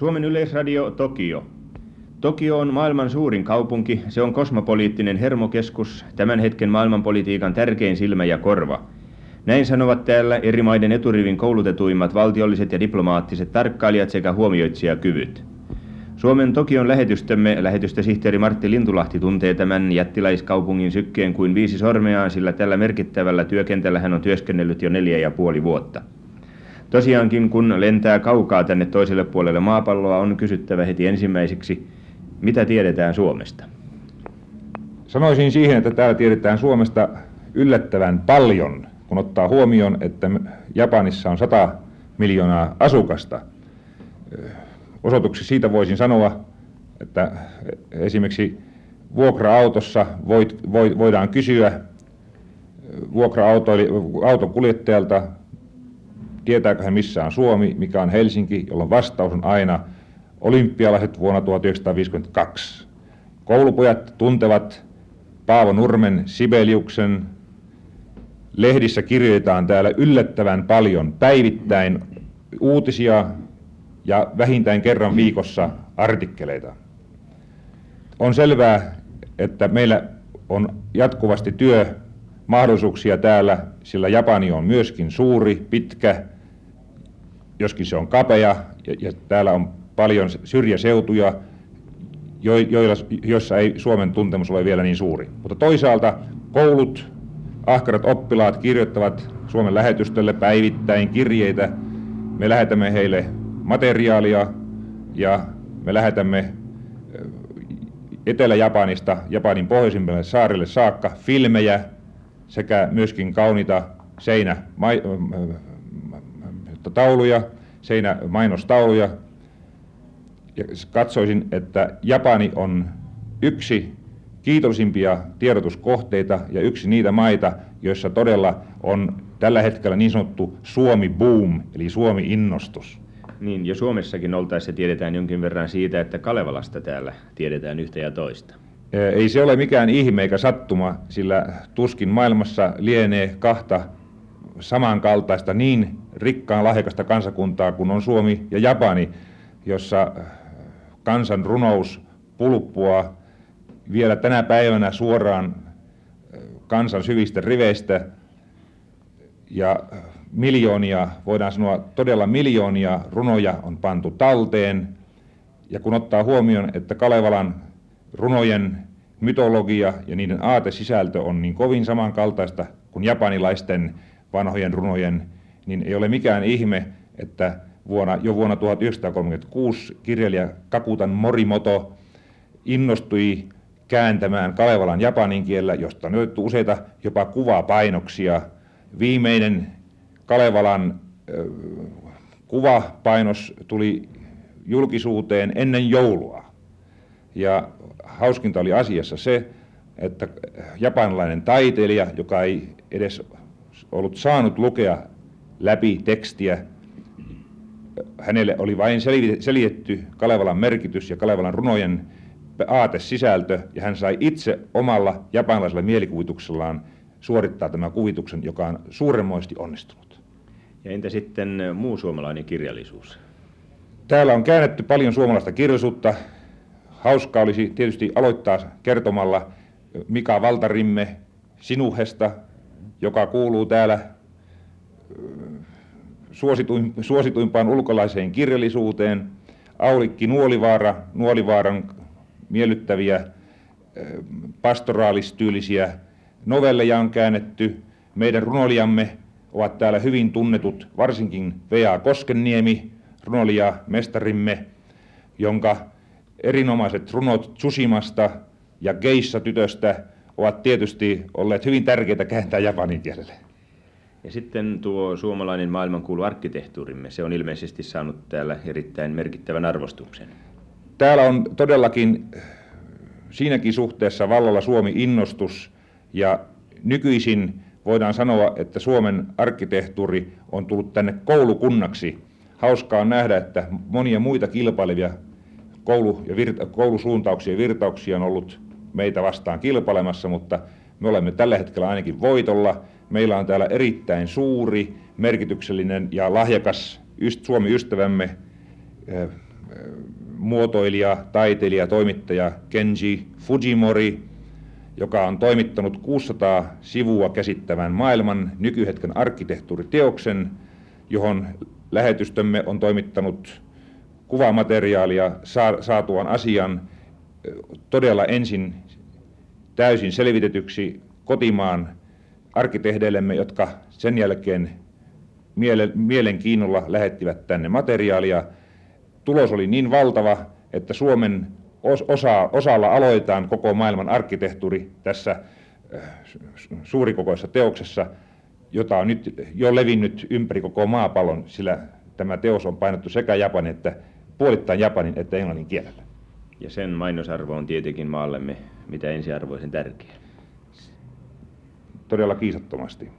Suomen yleisradio Tokio. Tokio on maailman suurin kaupunki, se on kosmopoliittinen hermokeskus, tämän hetken maailmanpolitiikan tärkein silmä ja korva. Näin sanovat täällä eri maiden eturivin koulutetuimmat valtiolliset ja diplomaattiset tarkkailijat sekä huomioitsijakyvyt. Suomen Tokion lähetystömme lähetystösihteeri Martti Lintulahti tuntee tämän jättiläiskaupungin sykkeen kuin viisi sormeaan, sillä tällä merkittävällä työkentällä hän on työskennellyt jo neljä ja puoli vuotta. Tosiaankin kun lentää kaukaa tänne toiselle puolelle maapalloa, on kysyttävä heti ensimmäiseksi, mitä tiedetään Suomesta? Sanoisin siihen, että täällä tiedetään Suomesta yllättävän paljon, kun ottaa huomioon, että Japanissa on 100 miljoonaa asukasta. Osoituksi siitä voisin sanoa, että esimerkiksi vuokra-autossa voit, voidaan kysyä vuokra-autokuljettajalta, tietääkö hän missä on Suomi, mikä on Helsinki, jolloin vastaus on aina olympialaiset vuonna 1952. Koulupojat tuntevat Paavo Nurmen Sibeliuksen. Lehdissä kirjoitetaan täällä yllättävän paljon päivittäin uutisia ja vähintään kerran viikossa artikkeleita. On selvää, että meillä on jatkuvasti työmahdollisuuksia täällä, sillä Japani on myöskin suuri, pitkä, joskin se on kapea, ja, ja täällä on paljon syrjäseutuja, joilla, joissa ei Suomen tuntemus ole vielä niin suuri. Mutta toisaalta koulut, ahkarat oppilaat kirjoittavat Suomen lähetystölle päivittäin kirjeitä. Me lähetämme heille materiaalia ja me lähetämme Etelä-Japanista Japanin pohjoisimmille saarille saakka filmejä sekä myöskin kauniita seinä tauluja, seinämainostauluja. Ja katsoisin, että Japani on yksi kiitollisimpia tiedotuskohteita ja yksi niitä maita, joissa todella on tällä hetkellä niin sanottu Suomi-boom, eli Suomi-innostus. Niin, jo Suomessakin oltaessa tiedetään jonkin verran siitä, että Kalevalasta täällä tiedetään yhtä ja toista. Ei se ole mikään ihme eikä sattuma, sillä tuskin maailmassa lienee kahta samankaltaista niin rikkaan lahjakasta kansakuntaa kuin on Suomi ja Japani, jossa kansan runous pulppua vielä tänä päivänä suoraan kansan syvistä riveistä ja miljoonia, voidaan sanoa todella miljoonia runoja on pantu talteen. Ja kun ottaa huomioon, että Kalevalan runojen mytologia ja niiden aatesisältö on niin kovin samankaltaista kuin japanilaisten vanhojen runojen, niin ei ole mikään ihme, että vuonna, jo vuonna 1936 kirjailija Kakutan Morimoto innostui kääntämään Kalevalan japanin kielellä, josta on löytyy useita jopa kuvapainoksia. Viimeinen Kalevalan kuvapainos tuli julkisuuteen ennen joulua. Ja hauskinta oli asiassa se, että japanilainen taiteilija, joka ei edes ollut saanut lukea läpi tekstiä, hänelle oli vain selitetty Kalevalan merkitys ja Kalevalan runojen aatesisältö, ja hän sai itse omalla japanilaisella mielikuvituksellaan suorittaa tämän kuvituksen, joka on suuremmoisesti onnistunut. Ja entä sitten muu suomalainen kirjallisuus? Täällä on käännetty paljon suomalaista kirjallisuutta. Hauska olisi tietysti aloittaa kertomalla Mika Valtarimme Sinuhesta, joka kuuluu täällä suosituin, suosituimpaan ulkolaiseen kirjallisuuteen. Aulikki Nuolivaara, Nuolivaaran miellyttäviä pastoraalistyylisiä novelleja on käännetty. Meidän runoliamme ovat täällä hyvin tunnetut, varsinkin V.A. Koskenniemi, runolia mestarimme, jonka erinomaiset runot Tsushimasta ja Geissa tytöstä ovat tietysti olleet hyvin tärkeitä kääntää japanin kielelle. Ja sitten tuo suomalainen maailmankuulu arkkitehtuurimme, se on ilmeisesti saanut täällä erittäin merkittävän arvostuksen. Täällä on todellakin siinäkin suhteessa vallalla Suomi-innostus ja nykyisin voidaan sanoa, että Suomen arkkitehtuuri on tullut tänne koulukunnaksi. Hauskaa on nähdä, että monia muita kilpailevia koulu- ja virta- koulusuuntauksia ja virtauksia on ollut meitä vastaan kilpailemassa, mutta me olemme tällä hetkellä ainakin voitolla. Meillä on täällä erittäin suuri, merkityksellinen ja lahjakas Suomi-ystävämme muotoilija, taiteilija, toimittaja Kenji Fujimori, joka on toimittanut 600 sivua käsittävän maailman nykyhetken arkkitehtuuriteoksen, johon lähetystömme on toimittanut kuvamateriaalia saatuan asian todella ensin täysin selvitetyksi kotimaan arkkitehdeillemme, jotka sen jälkeen mielenkiinnolla lähettivät tänne materiaalia. Tulos oli niin valtava, että Suomen osa, osalla aloitetaan koko maailman arkkitehtuuri tässä äh, suurikokoisessa teoksessa, jota on nyt jo levinnyt ympäri koko maapallon, sillä tämä teos on painettu sekä Japanin että puolittain Japanin että englannin kielellä. Ja sen mainosarvo on tietenkin maallemme mitä ensiarvoisen tärkeä. Todella kiisattomasti.